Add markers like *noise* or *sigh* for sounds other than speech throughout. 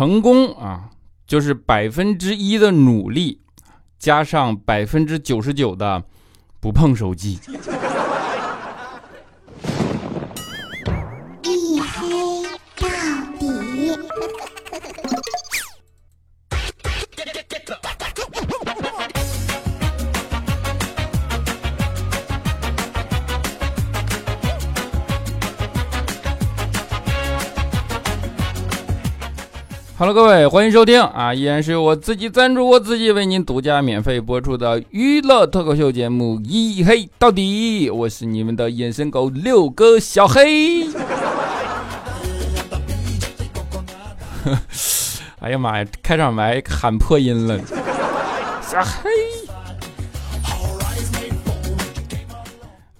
成功啊，就是百分之一的努力，加上百分之九十九的不碰手机。好了各位，欢迎收听啊！依然是由我自己赞助我自己为您独家免费播出的娱乐脱口秀节目《一黑到底》，我是你们的眼神狗六哥小黑。*laughs* 哎呀妈呀，开场白喊破音了，小黑。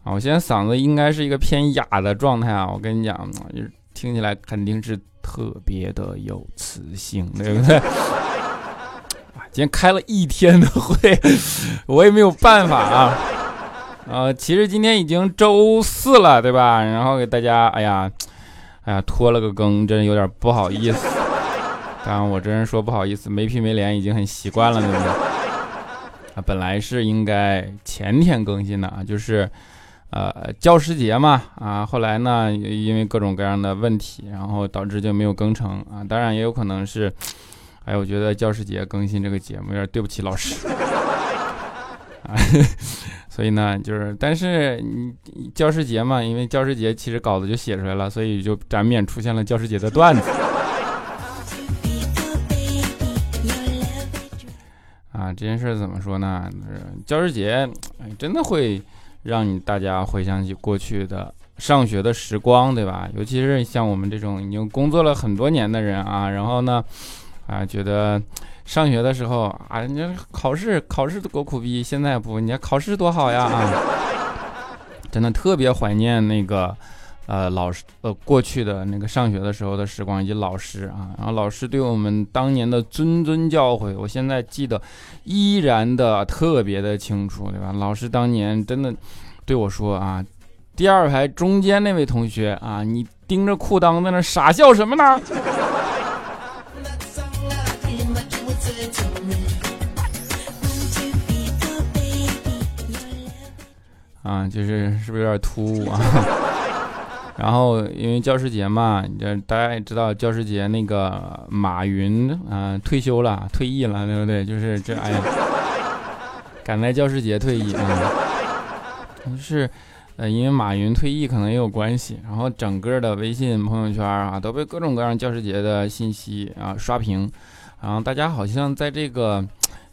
啊，我现在嗓子应该是一个偏哑的状态啊！我跟你讲，就是听起来肯定是特别的有磁性，对不对？*laughs* 啊，今天开了一天的会，*laughs* 我也没有办法啊。呃，其实今天已经周四了，对吧？然后给大家，哎呀，哎呀，拖了个更，真有点不好意思。当然，我这人说不好意思，没皮没脸，已经很习惯了，对不对？啊，本来是应该前天更新的啊，就是。呃，教师节嘛，啊，后来呢，因为各种各样的问题，然后导致就没有更成啊。当然也有可能是，哎，我觉得教师节更新这个节目有点对不起老师啊。*laughs* 所以呢，就是，但是你教师节嘛，因为教师节其实稿子就写出来了，所以就难免出现了教师节的段子啊。这件事怎么说呢？教师节，哎，真的会。让你大家回想起过去的上学的时光，对吧？尤其是像我们这种已经工作了很多年的人啊，然后呢，啊，觉得上学的时候啊，人家考试考试多苦逼，现在不，你家考试多好呀啊！真的特别怀念那个呃老师呃过去的那个上学的时候的时光以及老师啊，然后老师对我们当年的谆谆教诲，我现在记得依然的特别的清楚，对吧？老师当年真的对我说啊，第二排中间那位同学啊，你盯着裤裆在那傻笑什么呢？啊，就是是不是有点突兀啊？然后因为教师节嘛，这大家也知道，教师节那个马云啊退休了，退役了，对不对？就是这，哎呀，赶在教师节退役啊，是呃，因为马云退役可能也有关系。然后整个的微信朋友圈啊，都被各种各样教师节的信息啊刷屏，然后大家好像在这个。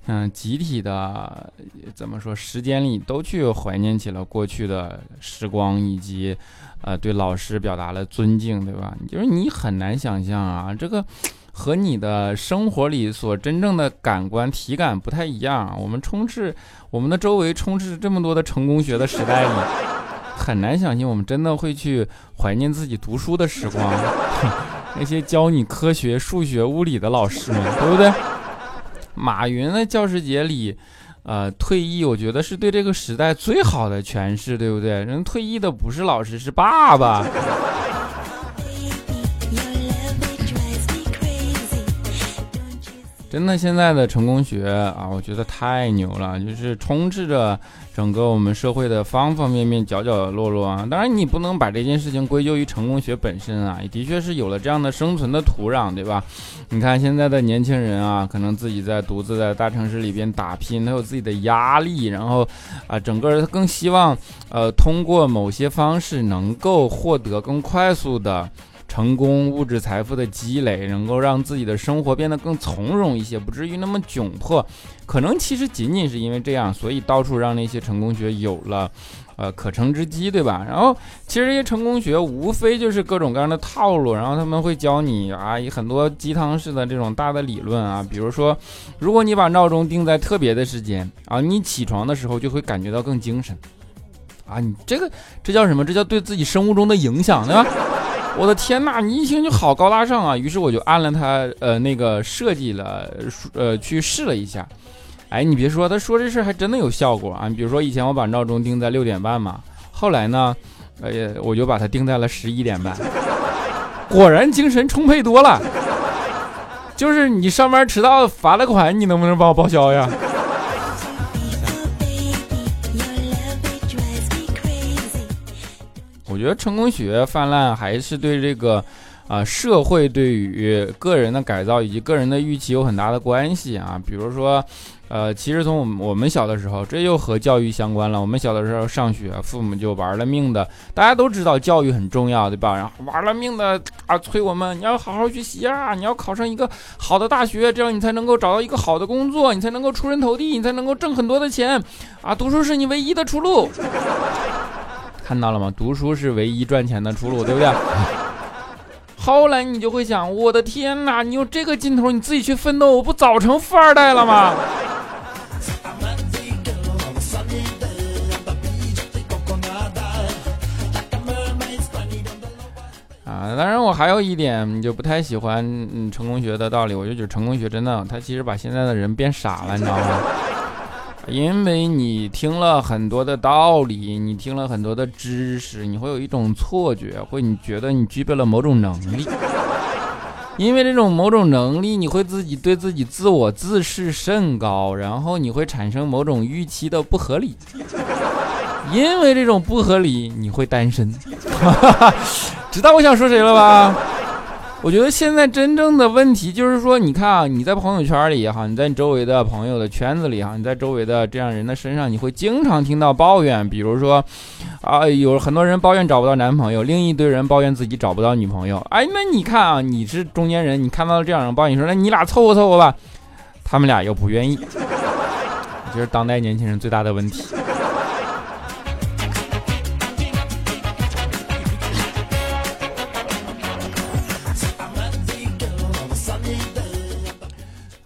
嗯，集体的怎么说？时间里都去怀念起了过去的时光，以及呃对老师表达了尊敬，对吧？就是你很难想象啊，这个和你的生活里所真正的感官体感不太一样。我们充斥我们的周围充斥这么多的成功学的时代里，很难相信我们真的会去怀念自己读书的时光，*laughs* 那些教你科学、数学、物理的老师们，对不对？马云的教师节里，呃，退役，我觉得是对这个时代最好的诠释，对不对？人退役的不是老师，是爸爸。真的，现在的成功学啊，我觉得太牛了，就是充斥着整个我们社会的方方面面、角角落落啊。当然，你不能把这件事情归咎于成功学本身啊，也的确是有了这样的生存的土壤，对吧？你看现在的年轻人啊，可能自己在独自在大城市里边打拼，他有自己的压力，然后啊，整个他更希望呃通过某些方式能够获得更快速的。成功、物质财富的积累，能够让自己的生活变得更从容一些，不至于那么窘迫。可能其实仅仅是因为这样，所以到处让那些成功学有了，呃，可乘之机，对吧？然后其实这些成功学无非就是各种各样的套路，然后他们会教你啊，很多鸡汤式的这种大的理论啊，比如说，如果你把闹钟定在特别的时间啊，你起床的时候就会感觉到更精神。啊，你这个这叫什么？这叫对自己生物钟的影响，对吧？我的天呐，你一听就好高大上啊！于是我就按了他呃那个设计了，呃去试了一下。哎，你别说，他说这事还真的有效果啊！你比如说以前我把闹钟定在六点半嘛，后来呢，呃我就把它定在了十一点半，果然精神充沛多了。就是你上班迟到罚了款，你能不能帮我报销呀？我觉得成功学泛滥还是对这个，啊，社会对于个人的改造以及个人的预期有很大的关系啊。比如说，呃，其实从我们我们小的时候，这又和教育相关了。我们小的时候上学，父母就玩了命的，大家都知道教育很重要，对吧？然后玩了命的啊，催我们你要好好学习啊，你要考上一个好的大学，这样你才能够找到一个好的工作，你才能够出人头地，你才能够挣很多的钱啊！读书是你唯一的出路。看到了吗？读书是唯一赚钱的出路，对不对？*laughs* 后来你就会想，我的天哪！你有这个劲头，你自己去奋斗，我不早成富二代了吗？*laughs* 啊，当然我还有一点就不太喜欢嗯成功学的道理，我就觉得成功学真的，他其实把现在的人变傻了，你知道吗？因为你听了很多的道理，你听了很多的知识，你会有一种错觉，会你觉得你具备了某种能力。因为这种某种能力，你会自己对自己自我自视甚高，然后你会产生某种预期的不合理。因为这种不合理，你会单身。*laughs* 知道我想说谁了吧？我觉得现在真正的问题就是说，你看啊，你在朋友圈里也好，你在你周围的朋友的圈子里哈，你在周围的这样人的身上，你会经常听到抱怨，比如说，啊，有很多人抱怨找不到男朋友，另一堆人抱怨自己找不到女朋友。哎，那你看啊，你是中间人，你看到这样人抱怨，你说那你俩凑合凑合吧，他们俩又不愿意，这是当代年轻人最大的问题。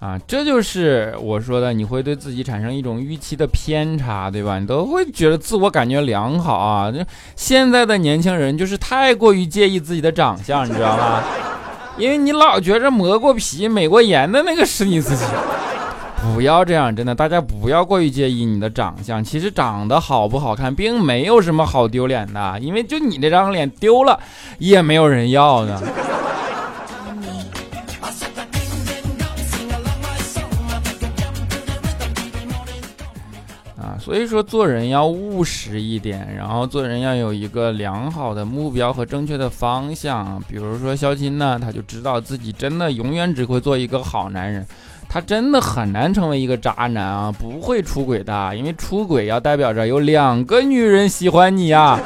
啊，这就是我说的，你会对自己产生一种预期的偏差，对吧？你都会觉得自我感觉良好啊。就现在的年轻人就是太过于介意自己的长相，你知道吗？因为你老觉着磨过皮、美过颜的那个是你自己。不要这样，真的，大家不要过于介意你的长相。其实长得好不好看，并没有什么好丢脸的，因为就你这张脸丢了，也没有人要的。所以说，做人要务实一点，然后做人要有一个良好的目标和正确的方向。比如说肖钦呢，他就知道自己真的永远只会做一个好男人，他真的很难成为一个渣男啊，不会出轨的，因为出轨要代表着有两个女人喜欢你啊。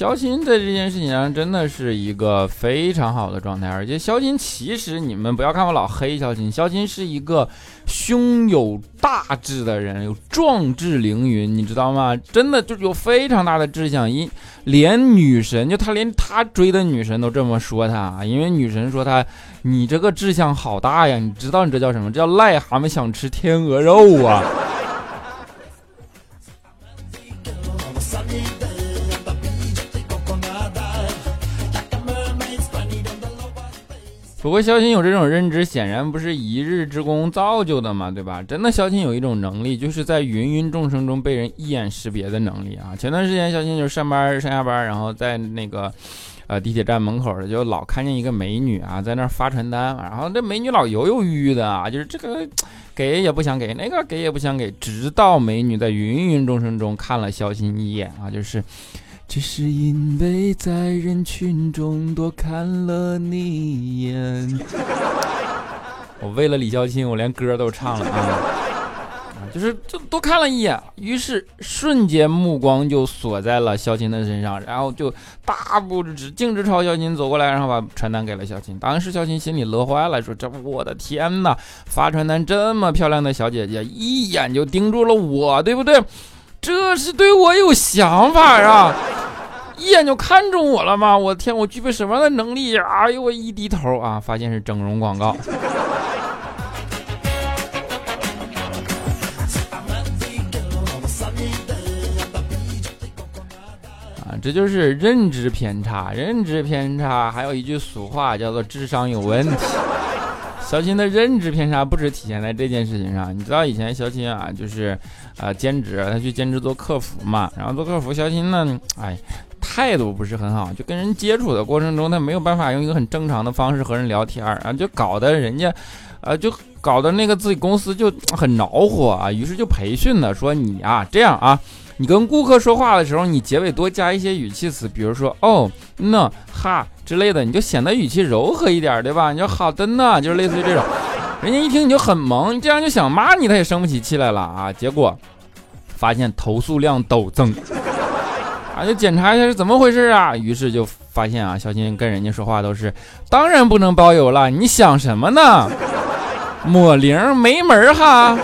肖钦在这件事情上真的是一个非常好的状态，而且肖钦其实你们不要看我老黑肖钦，肖钦是一个胸有大志的人，有壮志凌云，你知道吗？真的就有非常大的志向，因连女神就他连他追的女神都这么说他，因为女神说他你这个志向好大呀，你知道你这叫什么？这叫癞蛤蟆想吃天鹅肉啊！不过肖钦有这种认知，显然不是一日之功造就的嘛，对吧？真的，肖钦有一种能力，就是在芸芸众生中被人一眼识别的能力啊。前段时间，肖钦就上班上下班，然后在那个呃地铁站门口的，就老看见一个美女啊，在那发传单，然后这美女老犹犹豫豫的啊，就是这个给也不想给，那个给也不想给，直到美女在芸芸众生中看了肖钦一眼啊，就是。只是因为在人群中多看了你一眼。我为了李孝钦，我连歌都唱了啊！就是就多看了一眼，于是瞬间目光就锁在了孝钦的身上，然后就大步直径直朝孝钦走过来，然后把传单给了孝钦。当时孝钦心里乐坏了，说：“这我的天哪！发传单这么漂亮的小姐姐，一眼就盯住了我，对不对？这是对我有想法啊！”一眼就看中我了吗？我的天，我具备什么样的能力？哎呦，我一低头啊，发现是整容广告。啊，这就是认知偏差。认知偏差，还有一句俗话叫做智商有问题。肖钦的认知偏差不止体现在这件事情上。你知道以前肖钦啊，就是啊兼职，他去兼职做客服嘛。然后做客服，肖钦呢，哎，态度不是很好，就跟人接触的过程中，他没有办法用一个很正常的方式和人聊天啊，就搞得人家，啊，就搞得那个自己公司就很恼火啊。于是就培训了，说你啊这样啊。你跟顾客说话的时候，你结尾多加一些语气词，比如说哦、那、哈之类的，你就显得语气柔和一点，对吧？你说好的呢，就是类似于这种，人家一听你就很萌，你这样就想骂你，他也生不起气来了啊。结果发现投诉量陡增，啊，就检查一下是怎么回事啊。于是就发现啊，小金跟人家说话都是，当然不能包邮了，你想什么呢？抹零没门哈。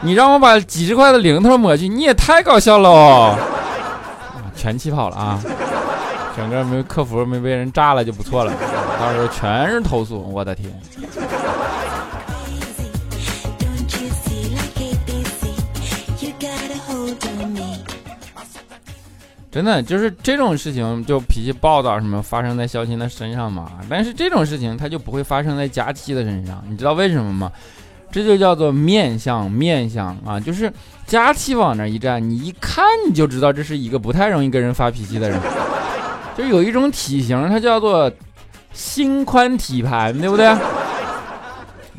你让我把几十块的零头抹去，你也太搞笑了哦！全气跑了啊！整个没客服没被人炸了就不错了，到时候全是投诉，我的天！真的就是这种事情，就脾气暴躁什么发生在肖钦的身上嘛？但是这种事情他就不会发生在佳期的身上，你知道为什么吗？这就叫做面相，面相啊，就是佳期往那一站，你一看你就知道这是一个不太容易跟人发脾气的人，就有一种体型，它叫做心宽体盘，对不对？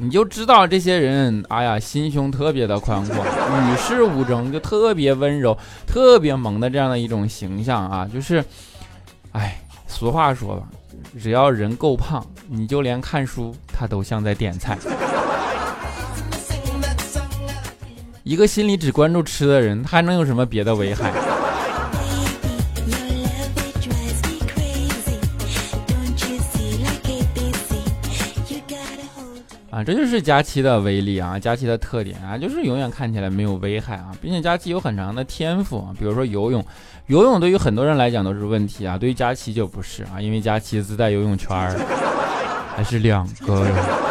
你就知道这些人，哎呀，心胸特别的宽阔，与世无争，就特别温柔、特别萌的这样的一种形象啊，就是，哎，俗话说吧，只要人够胖，你就连看书他都像在点菜。一个心里只关注吃的人，他还能有什么别的危害？这就是佳期的威力啊！佳期的特点啊，就是永远看起来没有危害啊，并且佳期有很长的天赋啊，比如说游泳，游泳对于很多人来讲都是问题啊，对于佳期就不是啊，因为佳期自带游泳圈儿，还是两个。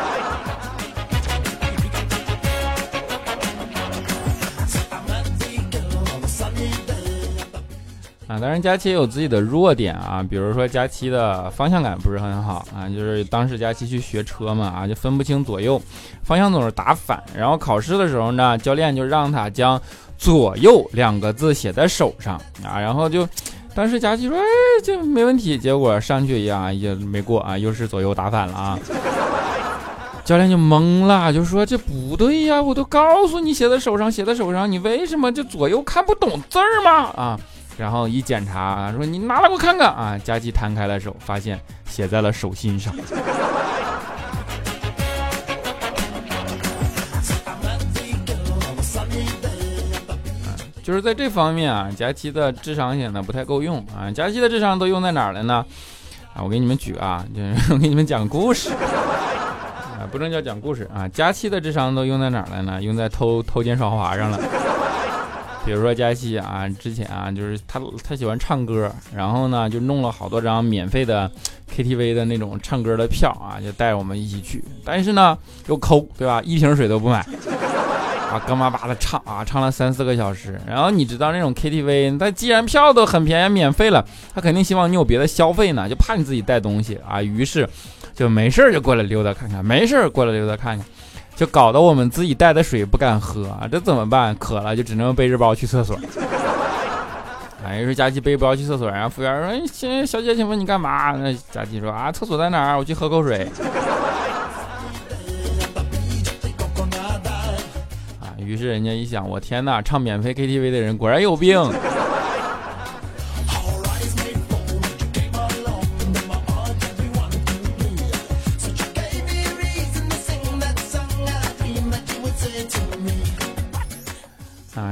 啊，当然佳期也有自己的弱点啊，比如说佳期的方向感不是很好啊，就是当时佳期去学车嘛啊，就分不清左右，方向总是打反，然后考试的时候呢，教练就让他将左右两个字写在手上啊，然后就当时佳期说哎这没问题，结果上去一样也没过啊，又是左右打反了啊，教练就懵了，就说这不对呀，我都告诉你写在手上，写在手上，你为什么就左右看不懂字儿吗？啊？然后一检查啊，说你拿来我看看啊。佳琪摊开了手，发现写在了手心上。就是在这方面啊，佳琪的智商显得不太够用啊。佳琪的智商都用在哪儿了呢？啊，我给你们举啊，就是 *laughs* 我给你们讲故事啊，不能叫讲故事啊。佳琪的智商都用在哪儿了呢？用在偷偷奸耍滑上了。比如说佳琪啊，之前啊，就是他他喜欢唱歌，然后呢就弄了好多张免费的 KTV 的那种唱歌的票啊，就带我们一起去。但是呢又抠，对吧？一瓶水都不买啊，干巴巴的唱啊，唱了三四个小时。然后你知道那种 KTV，他既然票都很便宜，免费了，他肯定希望你有别的消费呢，就怕你自己带东西啊。于是就没事就过来溜达看看，没事过来溜达看看。就搞得我们自己带的水不敢喝啊，这怎么办？渴了就只能背着包去厕所。哎，说佳琪背包去厕所，然后服务员说：“哎，小姐，请问你干嘛？”那佳琪说：“啊，厕所在哪儿？我去喝口水。”啊，于是人家一想，我天哪，唱免费 KTV 的人果然有病。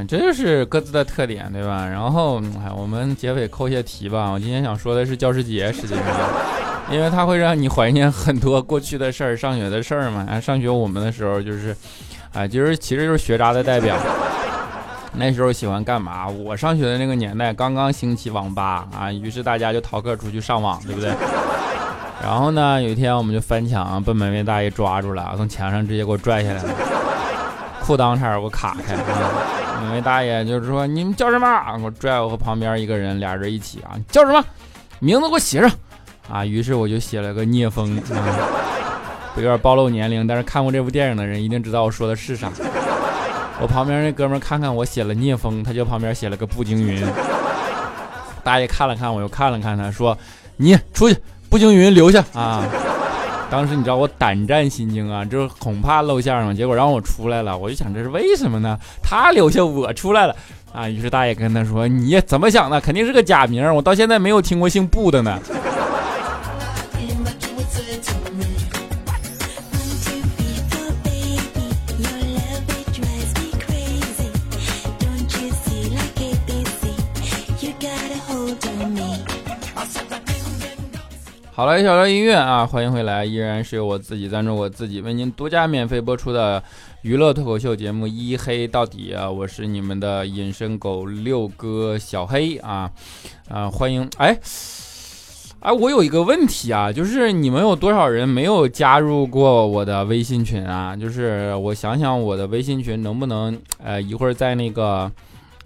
这就是各自的特点，对吧？然后，哎，我们结尾扣些题吧。我今天想说的是教师节，实际上，因为它会让你怀念很多过去的事儿、上学的事儿嘛。啊，上学我们的时候就是，啊，就是其实就是学渣的代表。那时候喜欢干嘛？我上学的那个年代刚刚兴起网吧啊，于是大家就逃课出去上网，对不对？然后呢，有一天我们就翻墙，被门卫大爷抓住了，从墙上直接给我拽下来了，裤裆差点给我卡开。那位大爷就是说：“你们叫什么？”我拽我和旁边一个人，俩人一起啊，叫什么名字给我写上啊。于是我就写了个聂风。有点暴露年龄，但是看过这部电影的人一定知道我说的是啥。我旁边那哥们看看我写了聂风，他就旁边写了个步惊云。大爷看了看我，又看了看他，说：“你出去，步惊云留下啊。”当时你知道我胆战心惊啊，就是恐怕露馅嘛。结果让我出来了，我就想这是为什么呢？他留下我出来了啊。于是大爷跟他说：“你怎么想的？肯定是个假名，我到现在没有听过姓布的呢。”好了，一小段音乐啊，欢迎回来，依然是由我自己赞助我自己为您独家免费播出的娱乐脱口秀节目《一黑到底》啊，我是你们的隐身狗六哥小黑啊啊，欢迎哎哎，我有一个问题啊，就是你们有多少人没有加入过我的微信群啊？就是我想想我的微信群能不能呃一会儿在那个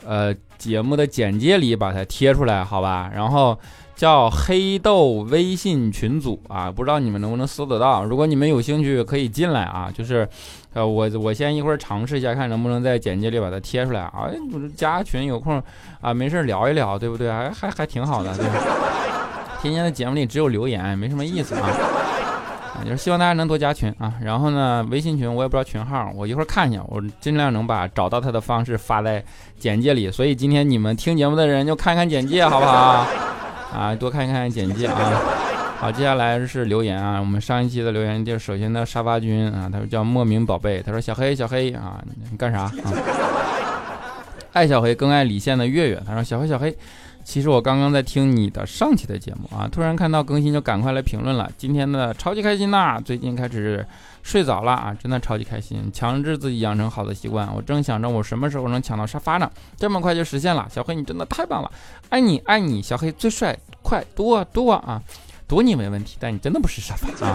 呃节目的简介里把它贴出来，好吧？然后。叫黑豆微信群组啊，不知道你们能不能搜得到。如果你们有兴趣，可以进来啊。就是，呃，我我先一会儿尝试一下，看能不能在简介里把它贴出来啊。加群有空啊，没事聊一聊，对不对？还还还挺好的。对天天的节目里只有留言，没什么意思啊。就是希望大家能多加群啊。然后呢，微信群我也不知道群号，我一会儿看一下，我尽量能把找到他的方式发在简介里。所以今天你们听节目的人就看看简介，好不好？啊，多看一看简介啊！好，接下来是留言啊。我们上一期的留言就首先的沙发君啊，他说叫莫名宝贝，他说小黑小黑啊，你干啥啊？*laughs* 爱小黑更爱李现的月月，他说小黑小黑，其实我刚刚在听你的上期的节目啊，突然看到更新就赶快来评论了，今天的超级开心呐！最近开始。睡早了啊，真的超级开心，强制自己养成好的习惯。我正想着我什么时候能抢到沙发呢，这么快就实现了。小黑你真的太棒了，爱你爱你，小黑最帅，快多多啊，躲你没问题，但你真的不是沙发啊。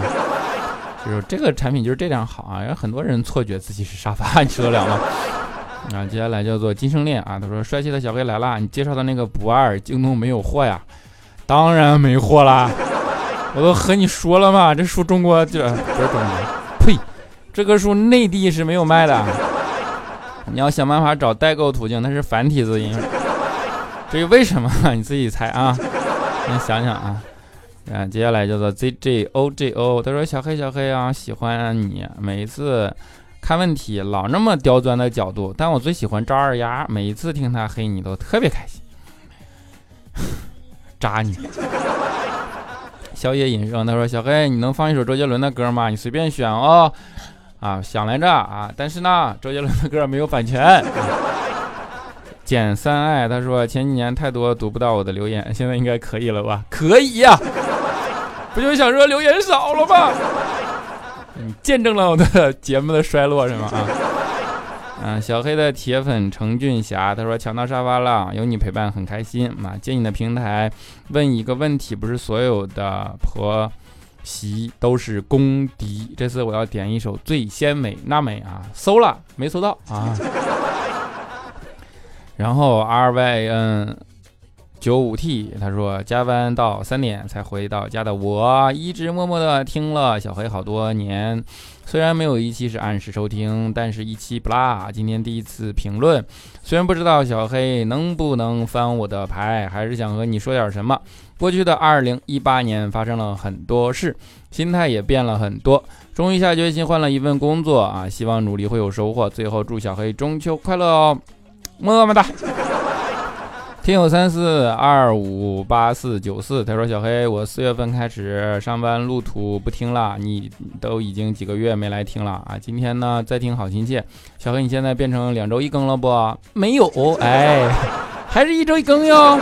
就是这个产品就是这样好啊，有很多人错觉自己是沙发，你受得了吗？啊，接下来叫做金生恋啊，他说帅气的小黑来了，你介绍的那个不二，京东没有货呀？当然没货啦，*laughs* 我都和你说了嘛，这书中国就不是中国。呸！这个书内地是没有卖的，你要想办法找代购途径，那是繁体字音。至于为什么，你自己猜啊。你想想啊，啊，接下来叫做 ZJOJO，他说小黑小黑啊，喜欢你，每一次看问题老那么刁钻的角度，但我最喜欢赵二丫，每一次听他黑你都特别开心。*laughs* 扎你！小野隐生，他说：“小黑，你能放一首周杰伦的歌吗？你随便选哦。”啊，想来着啊，但是呢，周杰伦的歌没有版权。减三爱，他说：“前几年太多读不到我的留言，现在应该可以了吧？”可以呀，不就想说留言少了吗？你见证了我的节目的衰落是吗？*laughs* 啊。嗯，小黑的铁粉程俊霞，他说抢到沙发了，有你陪伴很开心啊！借你的平台问一个问题，不是所有的婆媳都是公敌。这次我要点一首最鲜美娜美啊，搜了没搜到啊？*laughs* 然后 R Y N 九五 T 他说加班到三点才回到家的我，一直默默的听了小黑好多年。虽然没有一期是按时收听，但是一期不落。今天第一次评论，虽然不知道小黑能不能翻我的牌，还是想和你说点什么。过去的二零一八年发生了很多事，心态也变了很多。终于下决心换了一份工作啊，希望努力会有收获。最后祝小黑中秋快乐哦，么么哒。听友三四二五八四九四，他说：“小黑，我四月份开始上班路途不听了，你都已经几个月没来听了啊？今天呢再听好亲切。小黑，你现在变成两周一更了不？没有，哎，*laughs* 还是一周一更哟。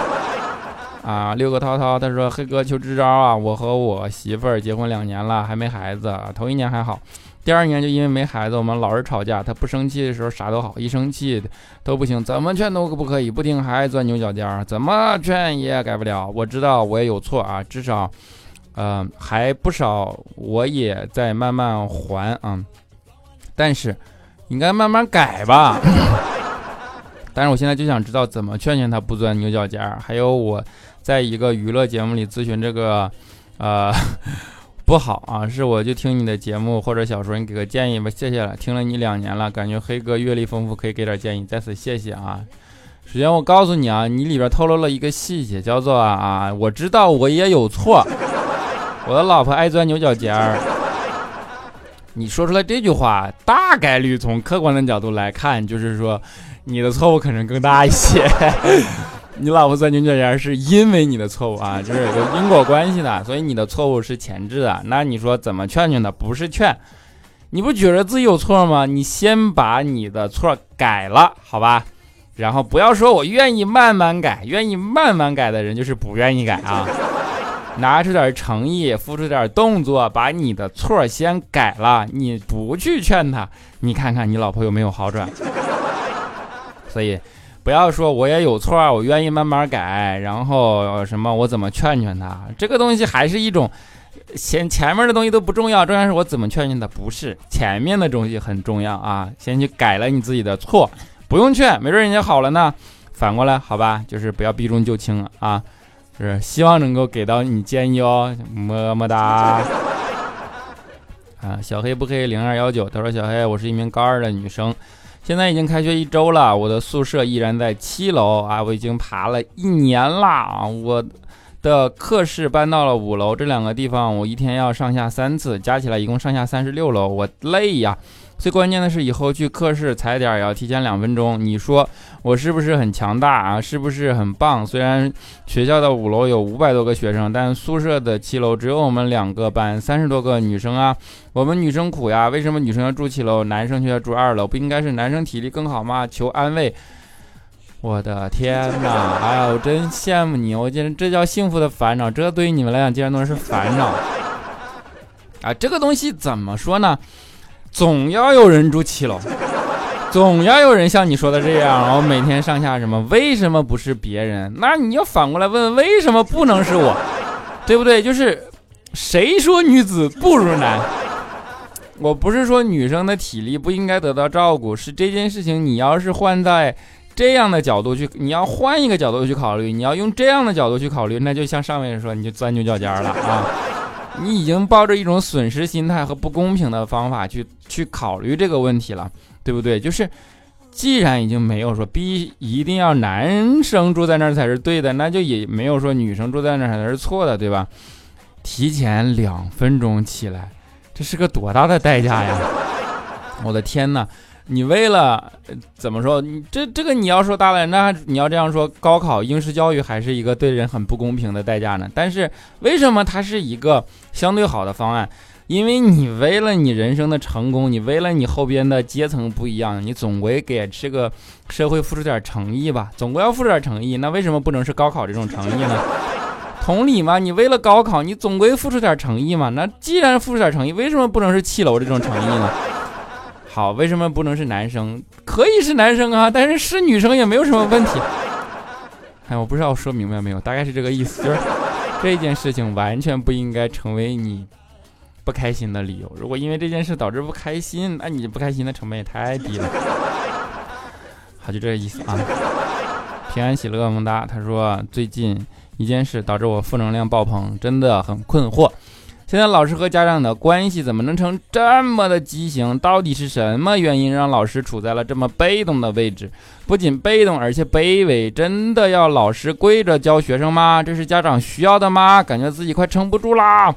啊，六个涛涛，他说：黑哥求支招啊！我和我媳妇儿结婚两年了，还没孩子，头一年还好。”第二年就因为没孩子，我们老是吵架。他不生气的时候啥都好，一生气都不行，怎么劝都不可以，不听还爱钻牛角尖儿，怎么劝也改不了。我知道我也有错啊，至少，呃，还不少，我也在慢慢还啊。但是，应该慢慢改吧。但是我现在就想知道怎么劝劝他不钻牛角尖儿。还有我在一个娱乐节目里咨询这个，呃。不好啊，是我就听你的节目或者小说，你给个建议吧，谢谢了。听了你两年了，感觉黑哥阅历丰富，可以给点建议，再次谢谢啊。首先我告诉你啊，你里边透露了一个细节，叫做啊，我知道我也有错，*laughs* 我的老婆爱钻牛角尖儿。你说出来这句话，大概率从客观的角度来看，就是说你的错误可能更大一些。你老婆钻牛角尖是因为你的错误啊，*laughs* 就是有因果关系的，所以你的错误是前置的。那你说怎么劝劝她？不是劝，你不觉得自己有错吗？你先把你的错改了，好吧？然后不要说我愿意慢慢改，愿意慢慢改的人就是不愿意改啊。*laughs* 拿出点诚意，付出点动作，把你的错先改了。你不去劝他，你看看你老婆有没有好转。所以。不要说我也有错，我愿意慢慢改，然后什么我怎么劝劝他？这个东西还是一种，前前面的东西都不重要，重要是我怎么劝劝他。不是前面的东西很重要啊，先去改了你自己的错，不用劝，没准人家好了呢。反过来好吧，就是不要避重就轻啊，就是希望能够给到你建议哦，么么哒。*laughs* 啊，小黑不黑零二幺九，他说小黑，我是一名高二的女生。现在已经开学一周了，我的宿舍依然在七楼啊！我已经爬了一年了啊！我的课室搬到了五楼，这两个地方我一天要上下三次，加起来一共上下三十六楼，我累呀！最关键的是，以后去课室踩点也要提前两分钟。你说我是不是很强大啊？是不是很棒？虽然学校的五楼有五百多个学生，但宿舍的七楼只有我们两个班，三十多个女生啊！我们女生苦呀，为什么女生要住七楼，男生却要住二楼？不应该是男生体力更好吗？求安慰！我的天哪！哎呀，我真羡慕你，我觉得这叫幸福的烦恼，这对于你们来讲竟然都是烦恼啊！这个东西怎么说呢？总要有人住七楼，总要有人像你说的这样，然后每天上下什么？为什么不是别人？那你要反过来问，为什么不能是我？对不对？就是谁说女子不如男？我不是说女生的体力不应该得到照顾，是这件事情你要是换在这样的角度去，你要换一个角度去考虑，你要用这样的角度去考虑，那就像上面说，你就钻牛角尖了啊！你已经抱着一种损失心态和不公平的方法去去考虑这个问题了，对不对？就是既然已经没有说必一定要男生住在那儿才是对的，那就也没有说女生住在那儿才是错的，对吧？提前两分钟起来，这是个多大的代价呀！我的天哪！你为了怎么说？你这这个你要说大了，那你要这样说，高考应试教育还是一个对人很不公平的代价呢？但是为什么它是一个相对好的方案？因为你为了你人生的成功，你为了你后边的阶层不一样，你总归给这个社会付出点诚意吧，总归要付出点诚意。那为什么不能是高考这种诚意呢？*laughs* 同理嘛，你为了高考，你总归付出点诚意嘛。那既然付出点诚意，为什么不能是七楼这种诚意呢？好，为什么不能是男生？可以是男生啊，但是是女生也没有什么问题。哎，我不知道我说明白没有，大概是这个意思，就是这件事情完全不应该成为你不开心的理由。如果因为这件事导致不开心，那你不开心的成本也太低了。好，就这个意思啊。平安喜乐萌哒，他说最近一件事导致我负能量爆棚，真的很困惑。现在老师和家长的关系怎么能成这么的畸形？到底是什么原因让老师处在了这么被动的位置？不仅被动，而且卑微。真的要老师跪着教学生吗？这是家长需要的吗？感觉自己快撑不住啦！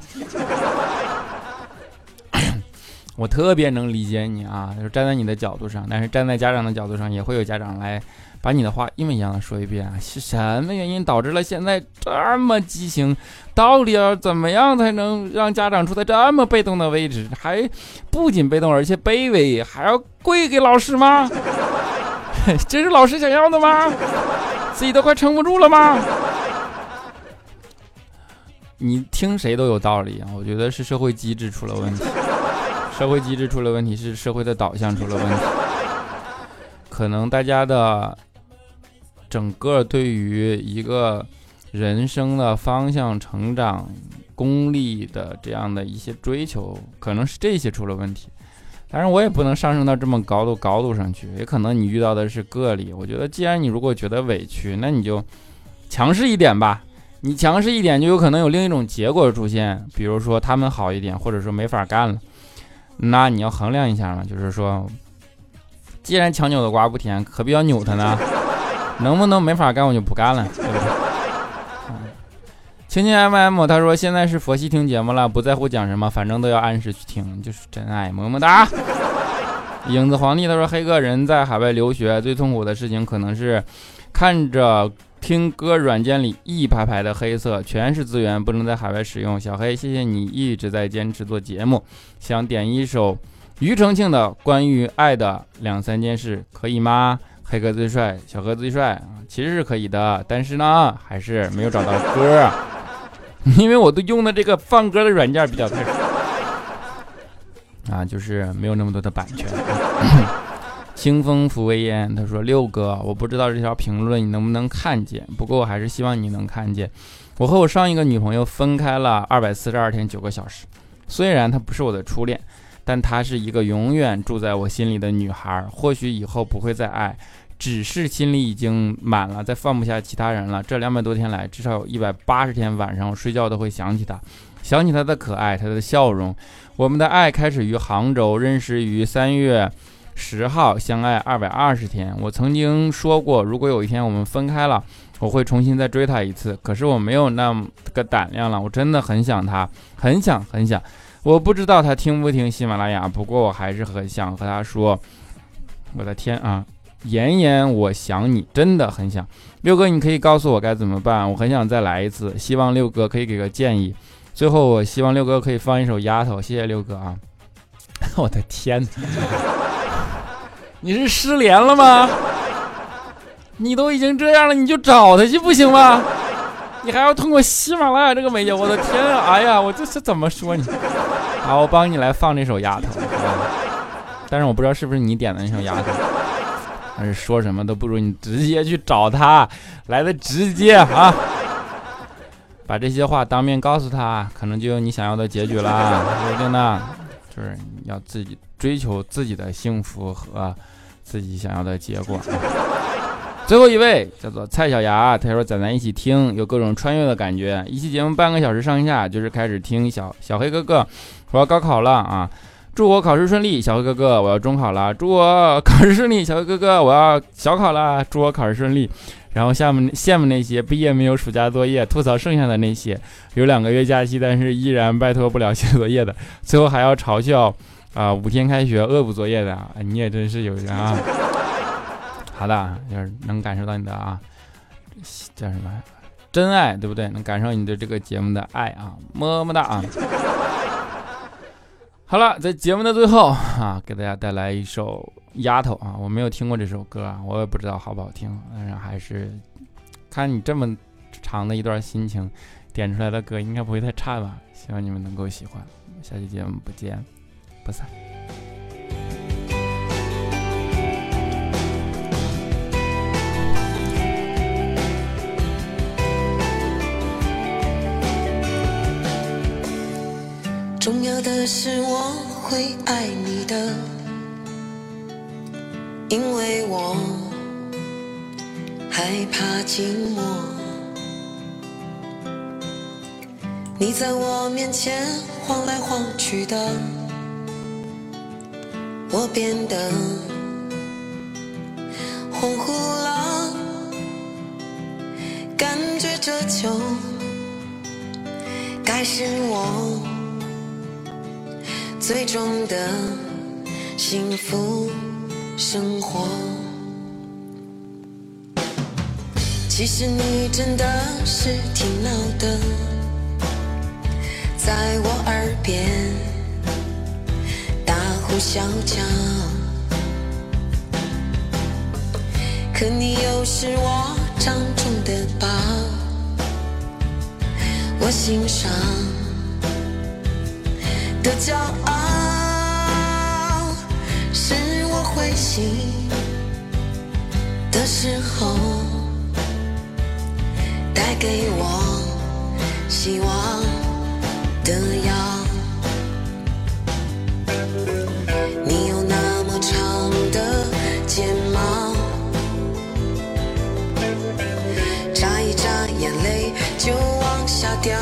我特别能理解你啊，就是站在你的角度上，但是站在家长的角度上，也会有家长来。把你的话一模一样的说一遍啊！是什么原因导致了现在这么畸形？到底要怎么样才能让家长处在这么被动的位置？还不仅被动，而且卑微，还要跪给老师吗？*laughs* 这是老师想要的吗？自己都快撑不住了吗？你听谁都有道理啊！我觉得是社会机制出了问题，社会机制出了问题，是社会的导向出了问题，可能大家的。整个对于一个人生的方向、成长、功利的这样的一些追求，可能是这些出了问题。当然，我也不能上升到这么高的高度上去，也可能你遇到的是个例。我觉得，既然你如果觉得委屈，那你就强势一点吧。你强势一点，就有可能有另一种结果出现，比如说他们好一点，或者说没法干了。那你要衡量一下嘛，就是说，既然强扭的瓜不甜，何必要扭它呢？*laughs* 能不能没法干，我就不干了，对不对？青青 M M 他说现在是佛系听节目了，不在乎讲什么，反正都要按时去听，就是真爱，么么哒。影子皇帝他说黑哥人在海外留学，最痛苦的事情可能是看着。听歌软件里一排排的黑色，全是资源，不能在海外使用。小黑，谢谢你一直在坚持做节目。想点一首庾澄庆的《关于爱的两三件事》，可以吗？黑哥最帅，小哥最帅，其实是可以的，但是呢，还是没有找到歌，*laughs* 因为我都用的这个放歌的软件比较特殊啊，就是没有那么多的版权。清风拂微烟，他说：“六哥，我不知道这条评论你能不能看见，不过我还是希望你能看见。我和我上一个女朋友分开了二百四十二天九个小时，虽然她不是我的初恋，但她是一个永远住在我心里的女孩。或许以后不会再爱，只是心里已经满了，再放不下其他人了。这两百多天来，至少有一百八十天晚上我睡觉都会想起她，想起她的可爱，她的笑容。我们的爱开始于杭州，认识于三月。”十号相爱二百二十天，我曾经说过，如果有一天我们分开了，我会重新再追她一次。可是我没有那么个胆量了，我真的很想她，很想很想。我不知道她听不听喜马拉雅，不过我还是很想和她说，我的天啊，妍妍，我想你，真的很想。六哥，你可以告诉我该怎么办？我很想再来一次，希望六哥可以给个建议。最后，我希望六哥可以放一首《丫头》，谢谢六哥啊！*laughs* 我的天。你是失联了吗？你都已经这样了，你就找他去不行吗？你还要通过喜马拉雅这个媒介？我的天啊！哎呀，我这是怎么说你？好，我帮你来放这首《丫头》，但是我不知道是不是你点的那首《丫头》，但是说什么都不如你直接去找他来的直接啊！把这些话当面告诉他，可能就有你想要的结局了。不定呢，就是你要自己追求自己的幸福和。自己想要的结果。最后一位叫做蔡小牙，他说：“咱咱一起听，有各种穿越的感觉。一期节目半个小时上下，就是开始听小小黑哥哥。我要高考了啊，祝我考试顺利。小黑哥哥，我要中考了，祝我考试顺利。小黑哥哥，我要小考了，祝我考试顺利。然后羡慕羡慕那些毕业没有暑假作业，吐槽剩下的那些有两个月假期，但是依然拜托不了写作业的，最后还要嘲笑。”啊，五天开学恶补作业的，你也真是有人啊！好的，就是能感受到你的啊，叫什么真爱，对不对？能感受你对这个节目的爱啊，么么哒啊！好了，在节目的最后啊，给大家带来一首《丫头》啊，我没有听过这首歌啊，我也不知道好不好听，但是还是看你这么长的一段心情点出来的歌，应该不会太差吧？希望你们能够喜欢，下期节目不见。不散。的是我会爱你的，因为我害怕寂寞。你在我面前晃来晃去的。我变得恍惚了，感觉这就该是我最终的幸福生活。其实你真的是挺闹的，在我耳边大。呼小叫，可你又是我掌中的宝，我心上的骄傲，是我灰心的时候带给我希望的药你有那么长的睫毛眨一眨眼泪就往下掉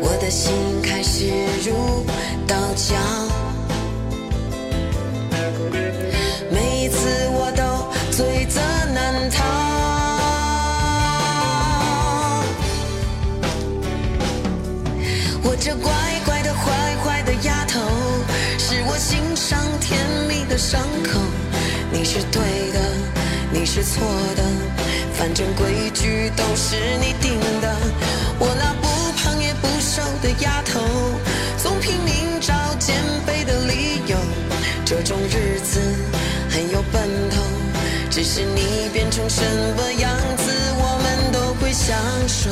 我的心开始如到家。每一次我都罪责难逃。我这乖乖的坏坏的丫头，是我心上甜蜜的伤口。你是对的，你是错的，反正规矩都是你定的。我那不胖也不瘦的丫头，只是你变成什么样子，我们都会相守。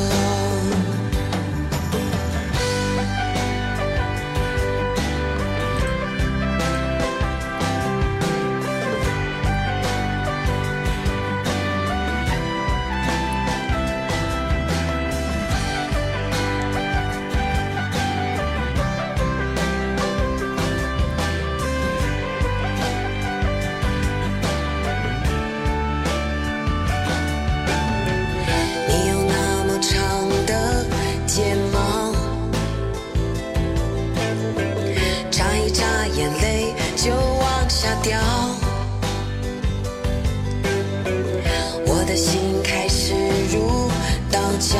心开始如刀绞，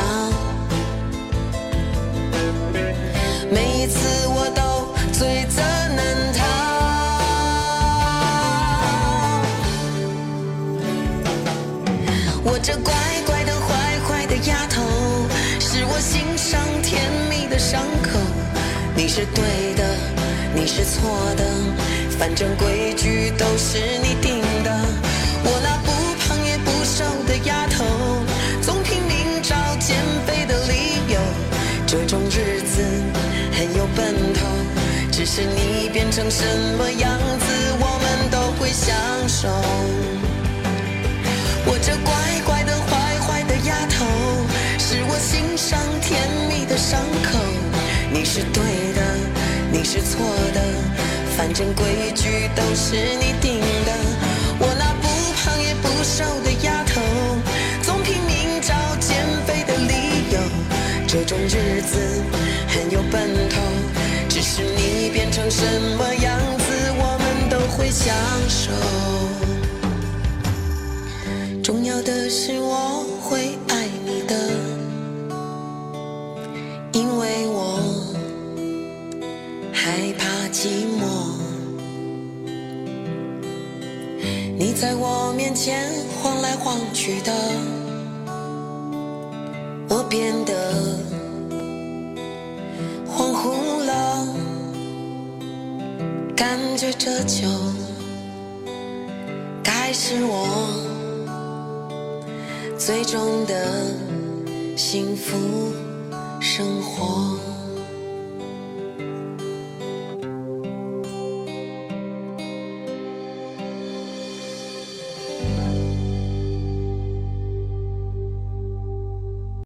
每一次我都罪责难逃。我这乖乖的坏坏的丫头，是我心上甜蜜的伤口。你是对的，你是错的，反正规矩都是你定的。我那的丫头，总拼命找减肥的理由。这种日子很有奔头，只是你变成什么样子，我们都会享受。我这乖乖的坏坏的丫头，是我心上甜蜜的伤口。你是对的，你是错的，反正规矩都是你定的。我那不胖也不瘦这种日子很有奔头，只是你变成什么样子，我们都会享受。重要的是我会爱你的，因为我害怕寂寞。你在我面前晃来晃去的，我变得觉这就该是我。最终的幸福生活。